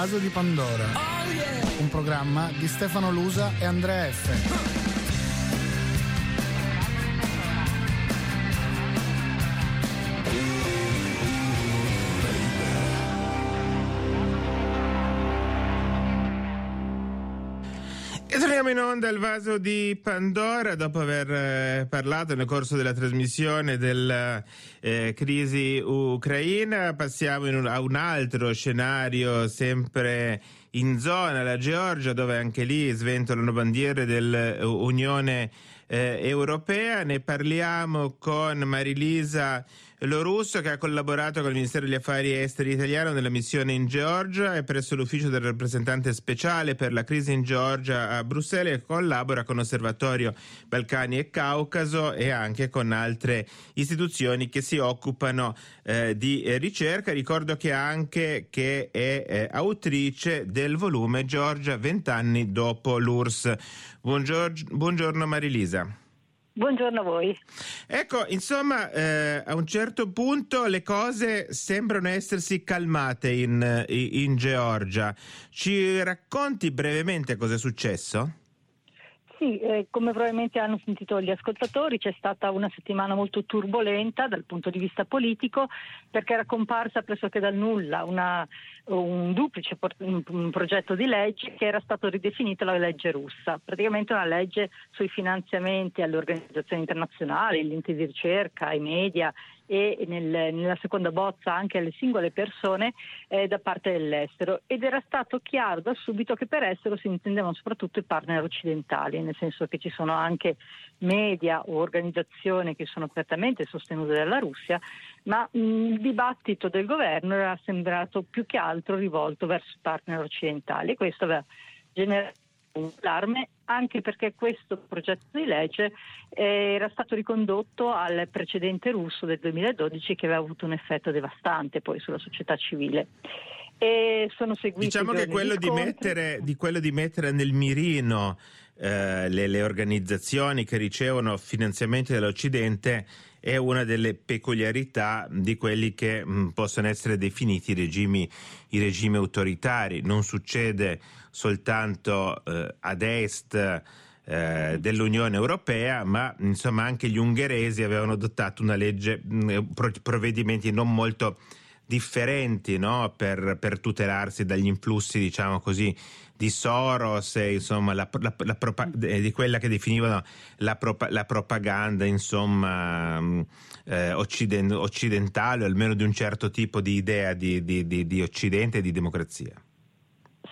vaso di Pandora. Un programma di Stefano Lusa e Andrea F. onda al vaso di Pandora dopo aver eh, parlato nel corso della trasmissione della eh, crisi ucraina. Passiamo un, a un altro scenario sempre in zona, la Georgia, dove anche lì sventolano bandiere dell'Unione eh, Europea. Ne parliamo con Marilisa Lorusso che ha collaborato con il Ministero degli Affari Esteri italiano nella missione in Georgia e presso l'ufficio del rappresentante speciale per la crisi in Georgia a Bruxelles e collabora con Osservatorio Balcani e Caucaso e anche con altre istituzioni che si occupano eh, di ricerca. Ricordo che anche che è eh, autrice del volume Georgia vent'anni dopo l'URSS. Buongiorno, buongiorno Marilisa. Buongiorno a voi. Ecco, insomma, eh, a un certo punto le cose sembrano essersi calmate in, in Georgia. Ci racconti brevemente cosa è successo? Sì, eh, come probabilmente hanno sentito gli ascoltatori, c'è stata una settimana molto turbolenta dal punto di vista politico perché era comparsa pressoché dal nulla una, un duplice un, progetto di legge che era stato ridefinito la legge russa, praticamente una legge sui finanziamenti alle organizzazioni internazionali, agli enti di ricerca, ai media e nel, nella seconda bozza anche alle singole persone eh, da parte dell'estero. Ed era stato chiaro da subito che per estero si intendevano soprattutto i partner occidentali, nel senso che ci sono anche media o organizzazioni che sono apertamente sostenute dalla Russia, ma mh, il dibattito del governo era sembrato più che altro rivolto verso i partner occidentali e questo aveva generato un allarme anche perché questo progetto di legge eh, era stato ricondotto al precedente russo del 2012 che aveva avuto un effetto devastante poi sulla società civile. E sono seguiti diciamo che quello di, mettere, di quello di mettere nel mirino eh, le, le, organizzazioni che ricevono finanziamenti dall'Occidente è una delle peculiarità di quelli che mh, mm, possono essere definiti i regimi, i regimi autoritari. Non succede soltanto eh, ad est eh, dell'Unione Europea, ma insomma anche gli ungheresi avevano adottato una legge, mm, provvedimenti non molto differenti no? per, per, tutelarsi dagli influssi, diciamo così, di Soros insomma la, la, la propa- di quella che definivano la, propa- propaganda insomma mm, eh, occident- occidentale o almeno di un certo tipo di idea di, di, di, di Occidente e di democrazia.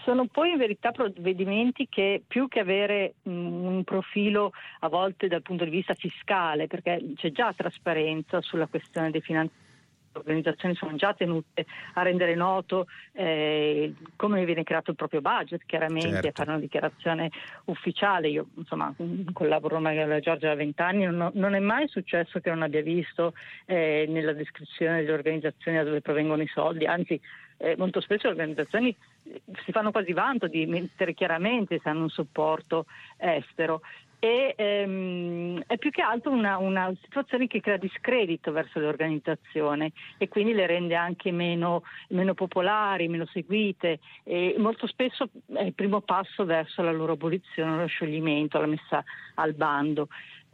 Sono poi in verità provvedimenti che più che avere un profilo a volte dal punto di vista fiscale, perché c'è già trasparenza sulla questione dei finanziamenti organizzazioni sono già tenute a rendere noto eh, come viene creato il proprio budget, chiaramente certo. a fare una dichiarazione ufficiale. Io insomma collaboro ormai con la Giorgia da vent'anni, non, non, è mai successo che non abbia visto eh, nella descrizione delle organizzazioni da dove provengono i soldi, anzi eh, molto spesso le organizzazioni si fanno quasi vanto di mettere chiaramente se hanno un supporto estero e ehm, è più che altro una, una, situazione che crea discredito verso le organizzazioni e quindi le rende anche meno, meno popolari, meno seguite e molto spesso è il primo passo verso la loro abolizione, lo scioglimento, la messa al bando.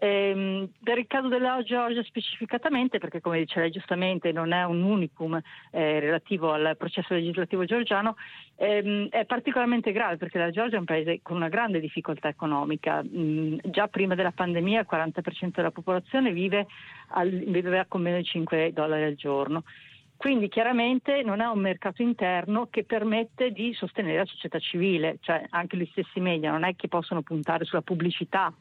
Ehm, per il caso della Georgia specificatamente, perché come dice lei giustamente non è un unicum eh, relativo al processo legislativo georgiano, ehm, è particolarmente grave perché la Georgia è un paese con una grande difficoltà economica. Mm, già prima della pandemia il 40% della popolazione vive al, viveva con meno di 5 dollari al giorno. Quindi chiaramente non ha un mercato interno che permette di sostenere la società civile, cioè anche gli stessi media non è che possono puntare sulla pubblicità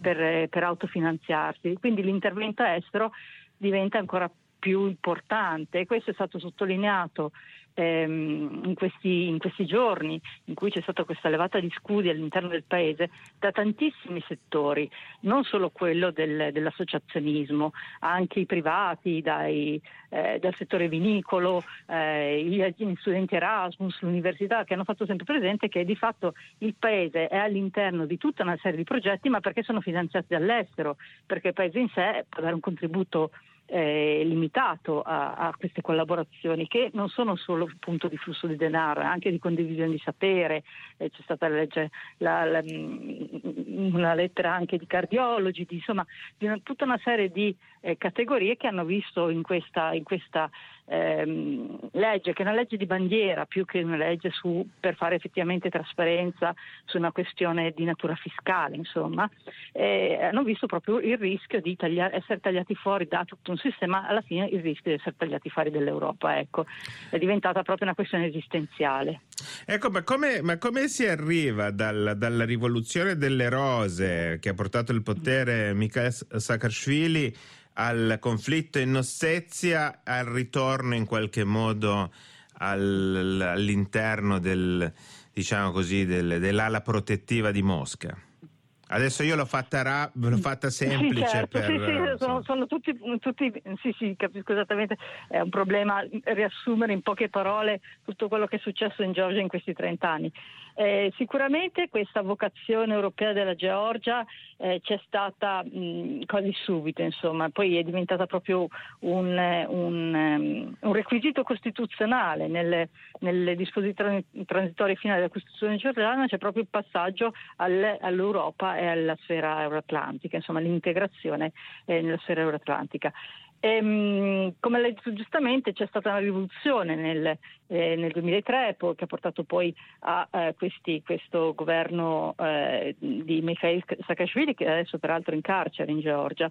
per, per autofinanziarsi. Quindi l'intervento estero diventa ancora più importante e questo è stato sottolineato ehm, in, questi, in, questi, giorni in cui c'è stata questa levata di scudi all'interno del paese da tantissimi settori, non solo quello del, dell'associazionismo, anche i privati, dai, eh, dal settore vinicolo, eh, gli studenti Erasmus, l'università, che hanno fatto sempre presente che di fatto il paese è all'interno di tutta una serie di progetti, ma perché sono finanziati dall'estero, perché il paese in sé può dare un contributo eh, limitato a, a, queste collaborazioni che non sono solo appunto di flusso di denaro, anche di condivisione di sapere, eh, c'è stata la legge, la, la, mm, una lettera anche di cardiologi, di, insomma di una, tutta una serie di eh, categorie che hanno visto in questa, in questa ehm, legge, che è una legge di bandiera più che una legge su, per fare effettivamente trasparenza su una questione di natura fiscale, insomma, eh, hanno visto proprio il rischio di tagliare, essere tagliati fuori da tutto un sistema, alla fine il rischio di essere tagliati fuori dall'Europa, ecco, è diventata proprio una questione esistenziale. Ecco, ma come, ma come si arriva dal, dalla rivoluzione delle rose che ha portato il potere Mikhail Saakashvili al conflitto in Ossezia, al ritorno in qualche modo al, all'interno del, diciamo così, del, dell'ala protettiva di Mosca. Adesso io l'ho fatta, ra- l'ho fatta semplice. Sì, certo. per, sì, sì, sono, sono, tutti, tutti, sì, sì, capisco esattamente, è un problema riassumere in poche parole tutto quello che è successo in Georgia in questi 30 anni. Eh, sicuramente questa vocazione europea della Georgia eh, c'è stata mh, quasi subito, insomma, poi è diventata proprio un, un, um, un requisito costituzionale nelle, nelle disposizioni transitorie finali della Costituzione georgiana, c'è proprio il passaggio al, all'Europa e alla sfera euroatlantica, insomma l'integrazione eh, nella sfera euroatlantica. E, ehm, come lei detto giustamente c'è stata una rivoluzione nel, eh, nel 2003 che ha portato poi a eh, questi, questo governo eh, di Mikhail Saakashvili che adesso peraltro è in carcere in Georgia.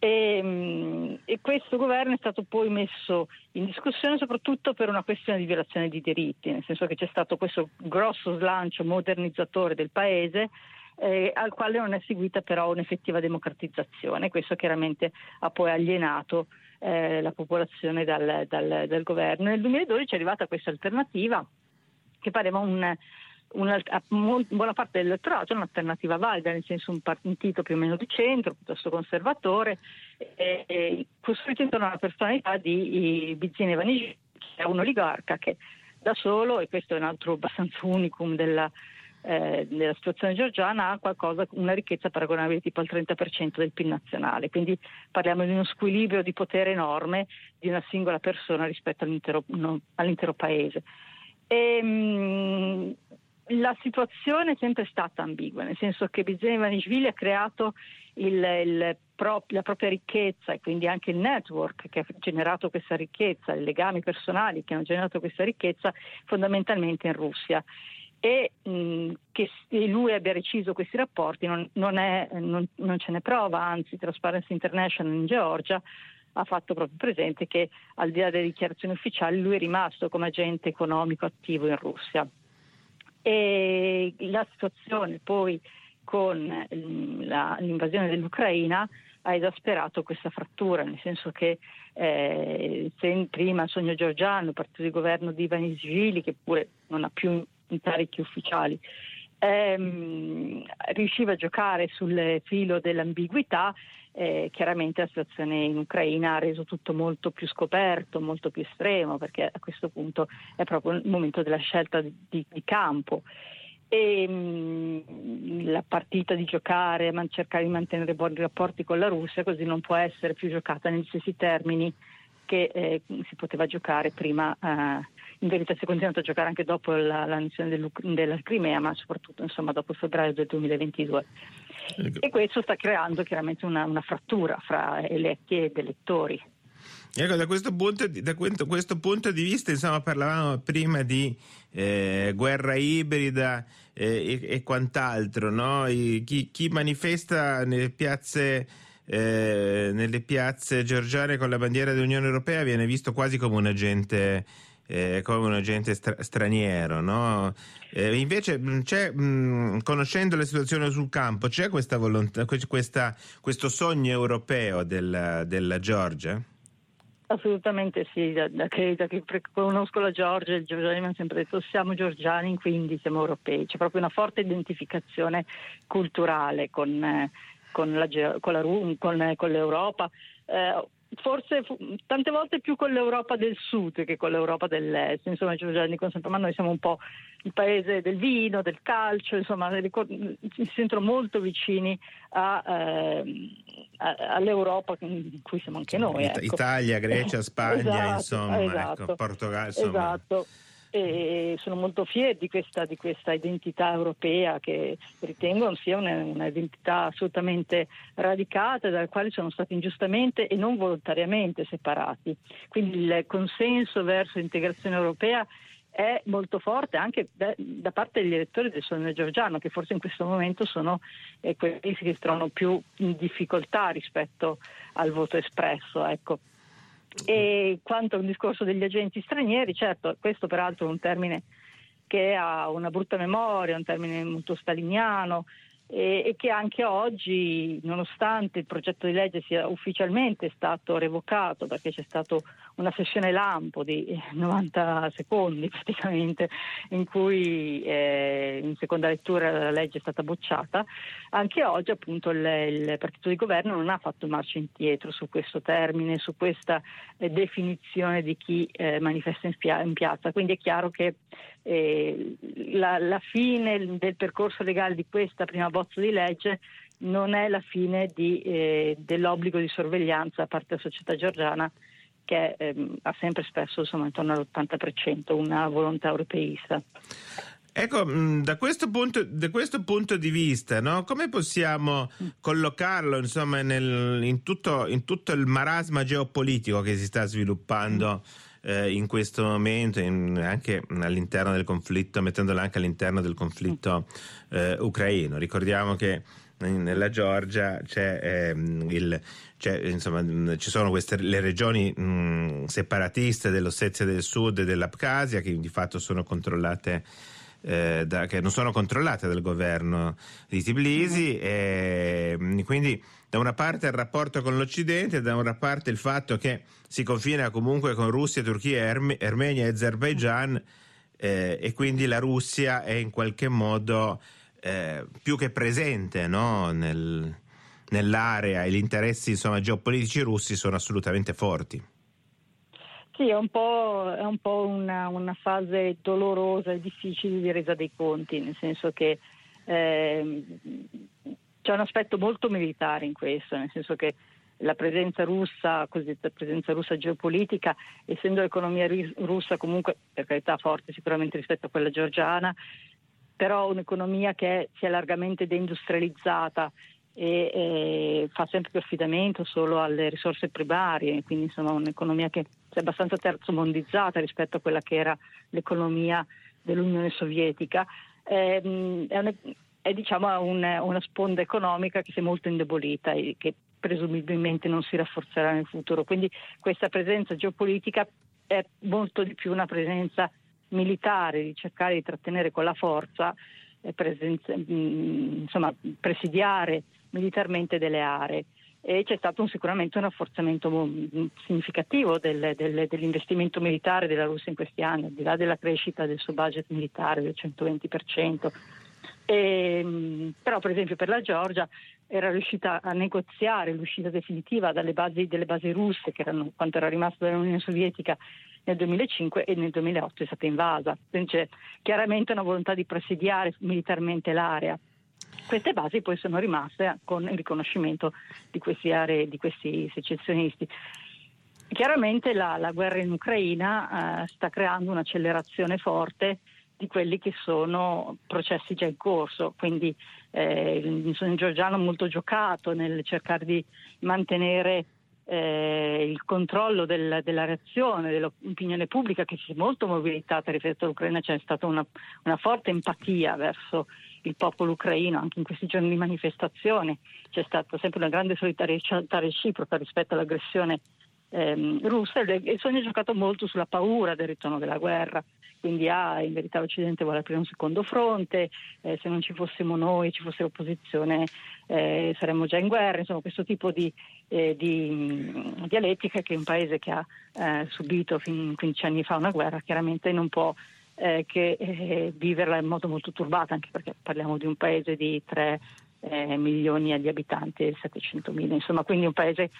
E, ehm, e, questo governo è stato poi messo in discussione soprattutto per una questione di violazione di diritti, nel senso che c'è stato questo grosso slancio modernizzatore del paese eh, al quale non è seguita però un'effettiva democratizzazione. Questo chiaramente ha poi alienato eh, la popolazione dal, dal, dal, governo. Nel 2012 è arrivata questa alternativa che pareva un, una, a buona parte dell'elettorato un'alternativa valida, nel senso un partito più o meno di centro, piuttosto conservatore, e, e costruito intorno alla personalità di Bizine Ivanishvili, che è un oligarca che da solo, e questo è un altro abbastanza unicum della, eh, nella situazione georgiana ha qualcosa, una ricchezza paragonabile tipo al 30% del PIL nazionale, quindi parliamo di uno squilibrio di potere enorme di una singola persona rispetto all'intero, no, all'intero paese. E, mh, la situazione è sempre stata ambigua, nel senso che Bizen Ivanishvili ha creato il, il pro, la propria ricchezza e quindi anche il network che ha generato questa ricchezza, i legami personali che hanno generato questa ricchezza fondamentalmente in Russia e mh, che lui abbia reciso questi rapporti non, non, è, non, non, ce n'è prova, anzi Transparency International in Georgia ha fatto proprio presente che al di là delle dichiarazioni ufficiali lui è rimasto come agente economico attivo in Russia. E la situazione poi con la, l'invasione dell'Ucraina ha esasperato questa frattura, nel senso che eh, prima il sogno georgiano, partito di governo di Ivanishvili, che pure non ha più incarichi ufficiali. Ehm, riusciva a giocare sul filo dell'ambiguità, eh, chiaramente la situazione in Ucraina ha reso tutto molto più scoperto, molto più estremo, perché a questo punto è proprio il momento della scelta di, di, campo. E, mh, mm, la partita di giocare, man- cercare di mantenere buoni rapporti con la Russia, così non può essere più giocata negli stessi termini che eh, si poteva giocare prima. Eh, in verità si è continuato a giocare anche dopo la, l'annessione della Crimea, ma soprattutto insomma, dopo febbraio del 2022. Ecco. E questo sta creando chiaramente una, una frattura fra eletti ed elettori. Ecco, da questo punto, da questo punto di vista, insomma, parlavamo prima di eh, guerra ibrida eh, e, e, quant'altro, no? I, chi, chi, manifesta nelle piazze, eh, nelle piazze georgiane con la bandiera dell'Unione Europea viene visto quasi come un agente eh, come un agente stra- straniero. No? Eh, invece, mh, conoscendo la situazione sul campo, c'è questa volontà, questa, questo sogno europeo della, della Georgia? Assolutamente sì, da, da, che, da, che, conosco la Georgia, i georgiani mi hanno sempre detto siamo georgiani, quindi siamo europei. C'è proprio una forte identificazione culturale con, eh, con, la, con, la, con l'Europa. Eh, forse tante volte più con l'Europa del Sud che con l'Europa dell'Est. Insomma, Giorgiani dicono sempre, ma noi siamo un po' il paese del vino, del calcio, insomma, si sentono molto vicini a, eh, a, all'Europa in cui siamo anche noi. Ecco. Italia, Grecia, Spagna, esatto, insomma, ecco, esatto, ecco, Portogallo. Insomma. Esatto e sono molto fieri di questa, di questa, identità europea che ritengono sia un'identità assolutamente radicata dalla quale sono stati ingiustamente e non volontariamente separati. Quindi il consenso verso l'integrazione europea è molto forte anche da, da parte degli elettori del Sole Giorgiano che forse in questo momento sono eh, quelli che si trovano più in difficoltà rispetto al voto espresso. Ecco. E quanto al discorso degli agenti stranieri, certo, questo peraltro è un termine che ha una brutta memoria, un termine molto staliniano, e, e, che anche oggi, nonostante il progetto di legge sia ufficialmente stato revocato, perché c'è stata una sessione lampo di 90 secondi praticamente, in cui eh, in seconda lettura la legge è stata bocciata, anche oggi appunto il, il, partito di governo non ha fatto marcia indietro su questo termine, su questa eh, definizione di chi eh, manifesta in, spia- in, piazza. Quindi è chiaro che eh, la, la fine del percorso legale di questa prima bozza di legge non è la fine di, eh, dell'obbligo di sorveglianza da parte della società georgiana che ehm, ha sempre spesso insomma, intorno all'80% una volontà europeista. Ecco, mm, da questo punto, da questo punto di vista, no? come possiamo collocarlo insomma, nel, in, tutto, in, tutto, il marasma geopolitico che si sta sviluppando eh, in questo momento, in, anche all'interno del conflitto, mettendolo anche all'interno del conflitto eh, ucraino? Ricordiamo che nella Georgia c'è, ehm, il, c'è, insomma, ci sono queste le regioni mh, separatiste dell'Ossetia del Sud e dell'Abkhazia che di fatto sono controllate eh, da, che non sono controllate dal governo di Tbilisi e quindi da una parte il rapporto con l'Occidente, da una parte il fatto che si confina comunque con Russia, Turchia, Erme, Armenia e Azerbaijan eh, e quindi la Russia è in qualche modo eh, più che presente no? Nel, nell'area e gli interessi insomma, geopolitici russi sono assolutamente forti. Sì, è un po', è un po una, una, fase dolorosa e difficile di resa dei conti, nel senso che eh, c'è un aspetto molto militare in questo, nel senso che la presenza russa, cosiddetta presenza russa geopolitica, essendo l'economia russa comunque, per carità, forte sicuramente rispetto a quella georgiana, però un'economia che si è largamente deindustrializzata e, e fa sempre più affidamento solo alle risorse primarie, quindi insomma un'economia che è abbastanza terzomondizzata rispetto a quella che era l'economia dell'Unione Sovietica. È, è, una, è diciamo una, una sponda economica che si è molto indebolita e che presumibilmente non si rafforzerà nel futuro. Quindi questa presenza geopolitica è molto di più una presenza militare, di cercare di trattenere con la forza, eh, presenza, mm, insomma, presidiare militarmente delle aree. E c'è stato un, sicuramente un rafforzamento mm, significativo del, del, dell'investimento militare della Russia in questi anni, al di là della crescita del suo budget militare del 120%. E, mm, però per esempio per la Georgia era riuscita a negoziare l'uscita definitiva dalle basi, delle basi russe, che erano quanto era rimasto dall'Unione Sovietica nel 2005 e nel 2008 è stata invasa. C'è chiaramente una volontà di presidiare militarmente l'area. Queste basi poi sono rimaste con il riconoscimento di questi, aree, di questi secessionisti. Chiaramente la, la guerra in Ucraina eh, sta creando un'accelerazione forte di quelli che sono processi già in corso, quindi eh, il georgiano molto giocato nel cercare di mantenere eh, il controllo del, della reazione dell'opinione pubblica che si è molto mobilitata rispetto all'Ucraina, c'è stata una, una, forte empatia verso il popolo ucraino anche in questi giorni di manifestazione, c'è stata sempre una grande solidarietà reciproca rispetto all'aggressione ehm, russa e Sogno ha giocato molto sulla paura del ritorno della guerra, quindi ah, in verità l'Occidente vuole aprire un secondo fronte, eh, se non ci fossimo noi, ci fosse l'opposizione, eh, saremmo già in guerra, insomma questo tipo di, eh, di mh, dialettica che un paese che ha eh, subito fin 15 anni fa una guerra chiaramente non può eh, che eh, viverla in modo molto turbato, anche perché parliamo di un paese di 3 milioni di abitanti e 700 mila, insomma quindi un paese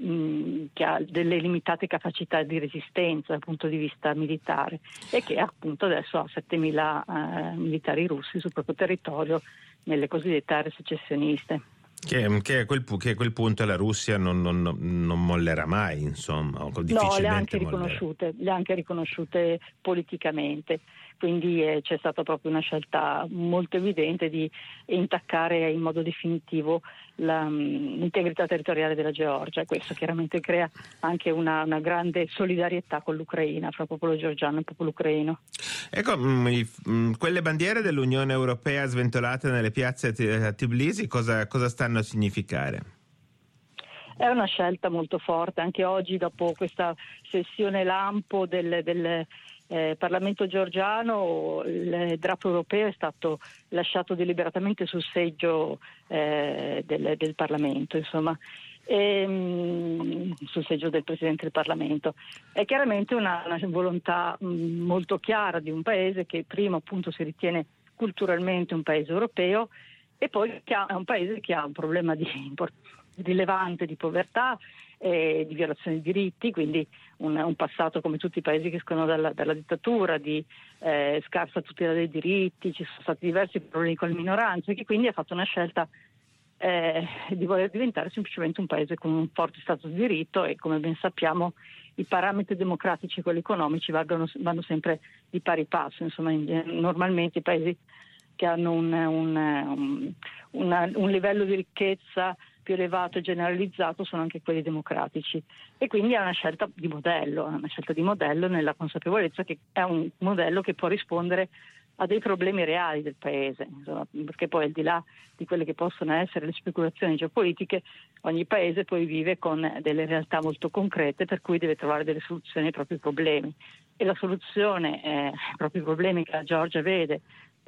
mh, che ha delle limitate capacità di resistenza dal punto di vista militare e che appunto adesso ha 7.000 eh, militari russi sul proprio territorio nelle cosiddette aree secessioniste. Che, che, a quel, che, a quel, punto la Russia non, non, non mollerà mai, insomma, o no, le ha anche riconosciute, le ha anche riconosciute politicamente quindi eh, c'è stata proprio una scelta molto evidente di intaccare in modo definitivo la, mm, l'integrità territoriale della Georgia e questo chiaramente crea anche una, una, grande solidarietà con l'Ucraina, fra il popolo georgiano e il popolo ucraino. Ecco, mh, mm, mm, quelle bandiere dell'Unione Europea sventolate nelle piazze a Tbilisi cosa, cosa stanno a significare? È una scelta molto forte, anche oggi dopo questa sessione lampo del, del eh, Parlamento georgiano il drappo europeo è stato lasciato deliberatamente sul seggio eh, del, del, Parlamento, insomma, e, mh, sul seggio del Presidente del Parlamento. È chiaramente una, una volontà mh, molto chiara di un paese che prima appunto si ritiene culturalmente un paese europeo e poi è un paese che ha un problema di, rilevante di povertà e di violazione di diritti, quindi un, un, passato come tutti i paesi che escono dalla, dalla dittatura, di eh, scarsa tutela dei diritti, ci sono stati diversi problemi con le minoranze, che quindi ha fatto una scelta eh, di voler diventare semplicemente un paese con un forte stato di diritto e come ben sappiamo i parametri democratici e quelli economici vanno, vanno sempre di pari passo, insomma in, normalmente i paesi che hanno un, un, una, un livello di ricchezza più elevato e generalizzato sono anche quelli democratici e quindi è una scelta di modello, una scelta di modello nella consapevolezza che è un modello che può rispondere a dei problemi reali del paese, insomma, perché poi al di là di quelle che possono essere le speculazioni geopolitiche, ogni paese poi vive con delle realtà molto concrete per cui deve trovare delle soluzioni ai propri problemi. E la soluzione eh, ai propri problemi che la Georgia vede,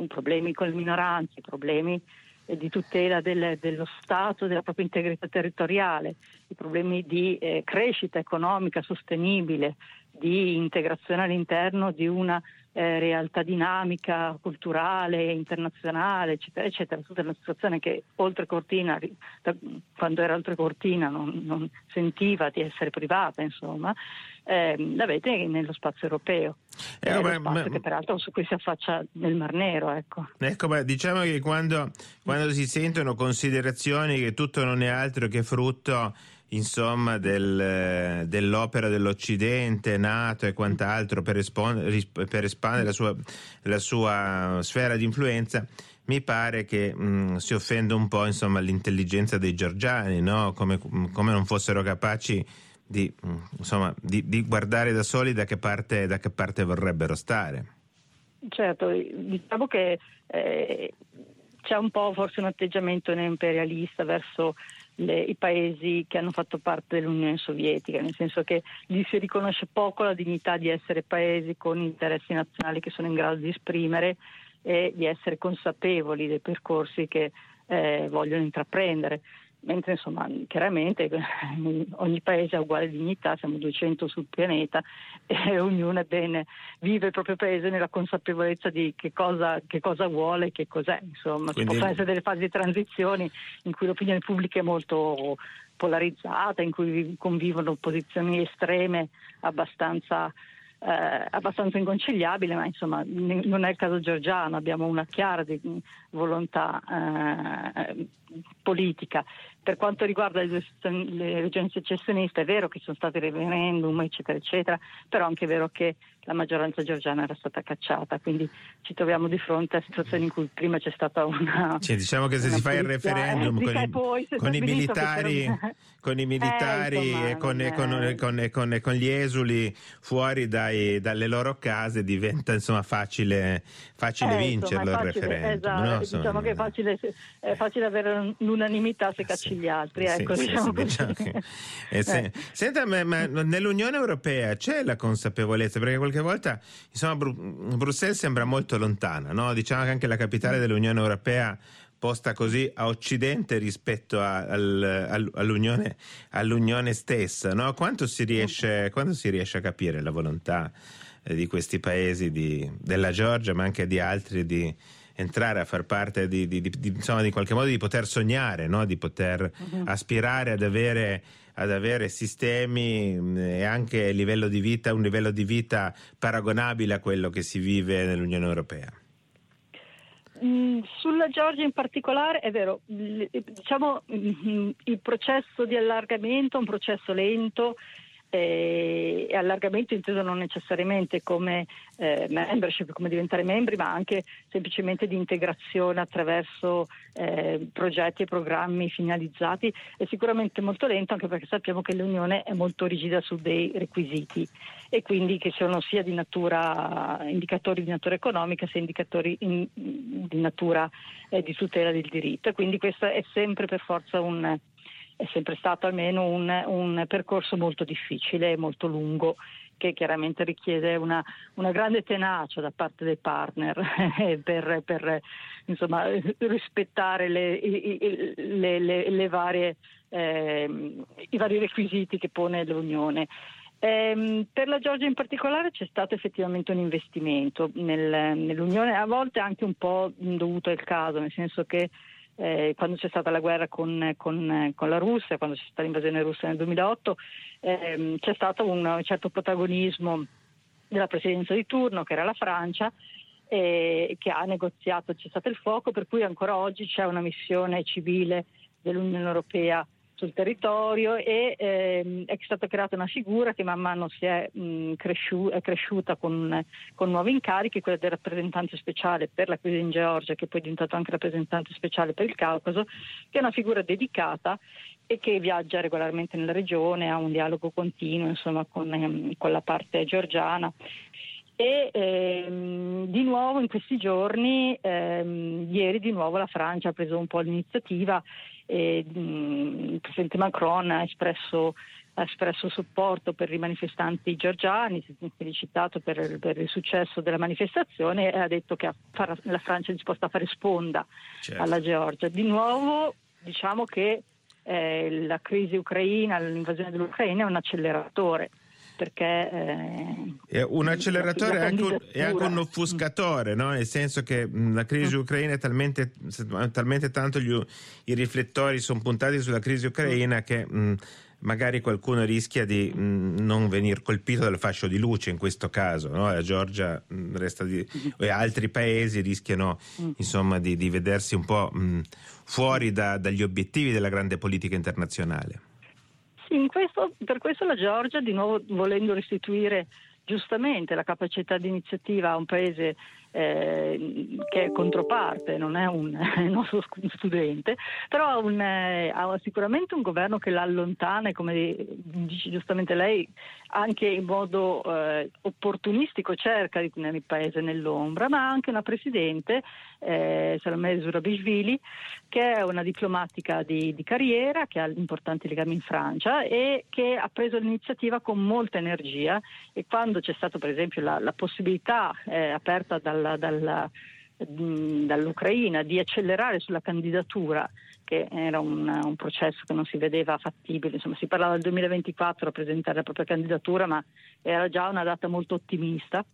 problemi con le minoranze, problemi di tutela del, dello Stato, della propria integrità territoriale, i problemi di eh, crescita economica sostenibile, di integrazione all'interno di una eh, realtà dinamica, culturale, internazionale, eccetera, eccetera. Tutta una situazione che oltre Cortina, da, quando era oltre Cortina, non, non, sentiva di essere privata, insomma, eh, l'avete nello spazio europeo. Eh, spazio ma, che peraltro su cui si affaccia nel Mar Nero. Ecco, ecco beh, diciamo che quando, quando si sentono considerazioni che tutto non è altro che frutto insomma, del, dell'opera dell'Occidente, NATO e quant'altro per, espon- per espandere la sua, la sua, sfera di influenza, mi pare che mh, si offenda un po' insomma, l'intelligenza dei georgiani, no? come, come, non fossero capaci di, insomma, di, di, guardare da soli da che, parte, da che parte vorrebbero stare. Certo, diciamo che eh, c'è un po' forse un atteggiamento neoimperialista verso le, i paesi che hanno fatto parte dell'Unione Sovietica, nel senso che gli si riconosce poco la dignità di essere paesi con interessi nazionali che sono in grado di esprimere e di essere consapevoli dei percorsi che eh, vogliono intraprendere mentre insomma chiaramente ogni paese ha uguale dignità, siamo 200 sul pianeta e ognuno bene, vive il proprio paese nella consapevolezza di che cosa, che cosa vuole che cos'è, insomma Quindi... ci possono essere delle fasi di transizioni in cui l'opinione pubblica è molto polarizzata, in cui convivono posizioni estreme abbastanza eh, abbastanza inconciliabile, ma insomma non è il caso georgiano, abbiamo una chiara volontà eh, politica. Per quanto riguarda le, le regioni secessioniste è vero che ci sono stati referendum, eccetera, eccetera, però anche è vero che la maggioranza georgiana era stata cacciata, quindi ci troviamo di fronte a situazioni in cui prima c'è stata una... Cioè, diciamo che se si fa il referendum eh, con, i, poi, con, i militari, con, i militari, eh, insomma, e, con, è... con, con, con, gli esuli fuori dai, dalle loro case diventa insomma facile, facile eh, vincerlo insomma, facile, il referendum. Esatto, no? diciamo che è facile, è facile avere l'unanimità se cacci sì, gli altri. Ecco, sì, diciamo sì, diciamo che, eh, se, eh. Senta, ma, ma nell'Unione Europea c'è la consapevolezza, perché qualche volta insomma, Bru- Bruxelles sembra molto lontana, no? diciamo che anche la capitale dell'Unione Europea posta così a occidente rispetto a, al, all'unione, all'unione, stessa. No? Quanto, si riesce, quanto, si riesce, a capire la volontà eh, di questi paesi, di, della Georgia, ma anche di altri, di, entrare a far parte di, di, di, insomma, di qualche modo di poter sognare, no? di poter uh-huh. aspirare ad avere, ad avere sistemi mm, e anche livello di vita, un livello di vita paragonabile a quello che si vive nell'Unione Europea. Mm, sulla Georgia in particolare è vero, diciamo mm, il processo di allargamento è un processo lento eh, e allargamento inteso non necessariamente come eh, membership, come diventare membri, ma anche semplicemente di integrazione attraverso eh, progetti e programmi finalizzati. È sicuramente molto lento anche perché sappiamo che l'Unione è molto rigida su dei requisiti e quindi che sono sia di natura indicatori di natura economica sia indicatori in, di natura eh, di tutela del diritto. Quindi questo è sempre per forza un è sempre stato almeno un, un percorso molto difficile e molto lungo che chiaramente richiede una, una, grande tenacia da parte dei partner per, per insomma, rispettare le, le, le, varie, eh, i vari requisiti che pone l'Unione. Eh, per la Georgia in particolare c'è stato effettivamente un investimento nel, nell'Unione, a volte anche un po' dovuto al caso, nel senso che eh, quando c'è stata la guerra con, con, con, la Russia, quando c'è stata l'invasione russa nel 2008, ehm, c'è stato un certo protagonismo della presidenza di turno, che era la Francia, eh, che ha negoziato il cessate il fuoco, per cui ancora oggi c'è una missione civile dell'Unione Europea sul territorio e ehm, è stata creata una figura che man mano si è, mh, cresciu- è cresciuta con, con, nuovi incarichi, quella del rappresentante speciale per la crisi in Georgia, che poi è diventato anche rappresentante speciale per il Caucaso, che è una figura dedicata e che viaggia regolarmente nella regione, ha un dialogo continuo insomma, con, ehm, con la parte georgiana. E ehm, di nuovo in questi giorni, ehm, ieri di nuovo la Francia ha preso un po' l'iniziativa e mh, mm, il Presidente Macron ha espresso, ha espresso, supporto per i manifestanti georgiani, si è felicitato per, per, il successo della manifestazione e ha detto che la Francia è disposta a fare sponda certo. alla Georgia. Di nuovo diciamo che eh, la crisi ucraina, l'invasione dell'Ucraina è un acceleratore perché eh, un acceleratore è anche un, è anche un offuscatore, no? nel senso che mh, la crisi mm. ucraina è talmente, talmente tanto gli, i riflettori sono puntati sulla crisi ucraina mm. che mh, magari qualcuno rischia di mh, non venire colpito dal fascio di luce in questo caso, no? la Georgia di, mm-hmm. e altri paesi rischiano insomma, di, di, vedersi un po' fuori da, dagli obiettivi della grande politica internazionale questo, per questo la Georgia, di nuovo volendo restituire giustamente la capacità di iniziativa a un paese eh, che è controparte, non è un, nostro studente, però ha, un, eh, ha, sicuramente un governo che la allontana, come dice giustamente lei, anche in modo eh, opportunistico cerca di tenere il paese nell'ombra, ma ha anche una presidente, eh, Salome Zurabishvili, che è una diplomatica di, di, carriera, che ha importanti legami in Francia e che ha preso l'iniziativa con molta energia e quando c'è stata per esempio la, la possibilità eh, aperta dalla, dalla dall'Ucraina di accelerare sulla candidatura, che era un, un, processo che non si vedeva fattibile, insomma si parlava del 2024 a presentare la propria candidatura, ma era già una data molto ottimista.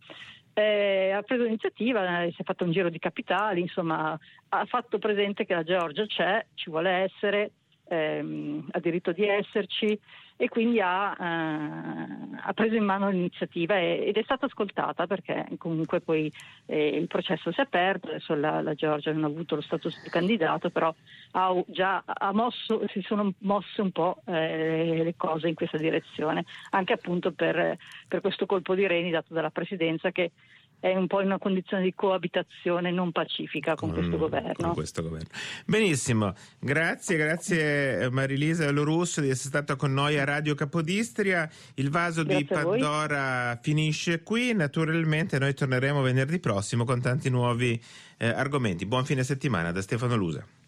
Eh, ha preso l'iniziativa, eh, si è fatto un giro di capitali, insomma ha fatto presente che la Georgia c'è, ci vuole essere, ehm, ha diritto di esserci e quindi ha, eh, ha preso in mano l'iniziativa e, ed è stata ascoltata perché comunque poi eh, il processo si è aperto, adesso la, la, Georgia non ha avuto lo status di candidato, però ha già ha mosso, si sono mosse un po' eh, le cose in questa direzione, anche appunto per, per questo colpo di reni dato dalla Presidenza che è un po' in una condizione di coabitazione non pacifica con, con, questo, governo. con questo governo. Benissimo, grazie, grazie eh, Marilisa Lorusso di essere stata con noi a Radio Capodistria. Il vaso grazie di Pandora finisce qui, naturalmente noi torneremo venerdì prossimo con tanti nuovi eh, argomenti. Buon fine settimana da Stefano Lusa.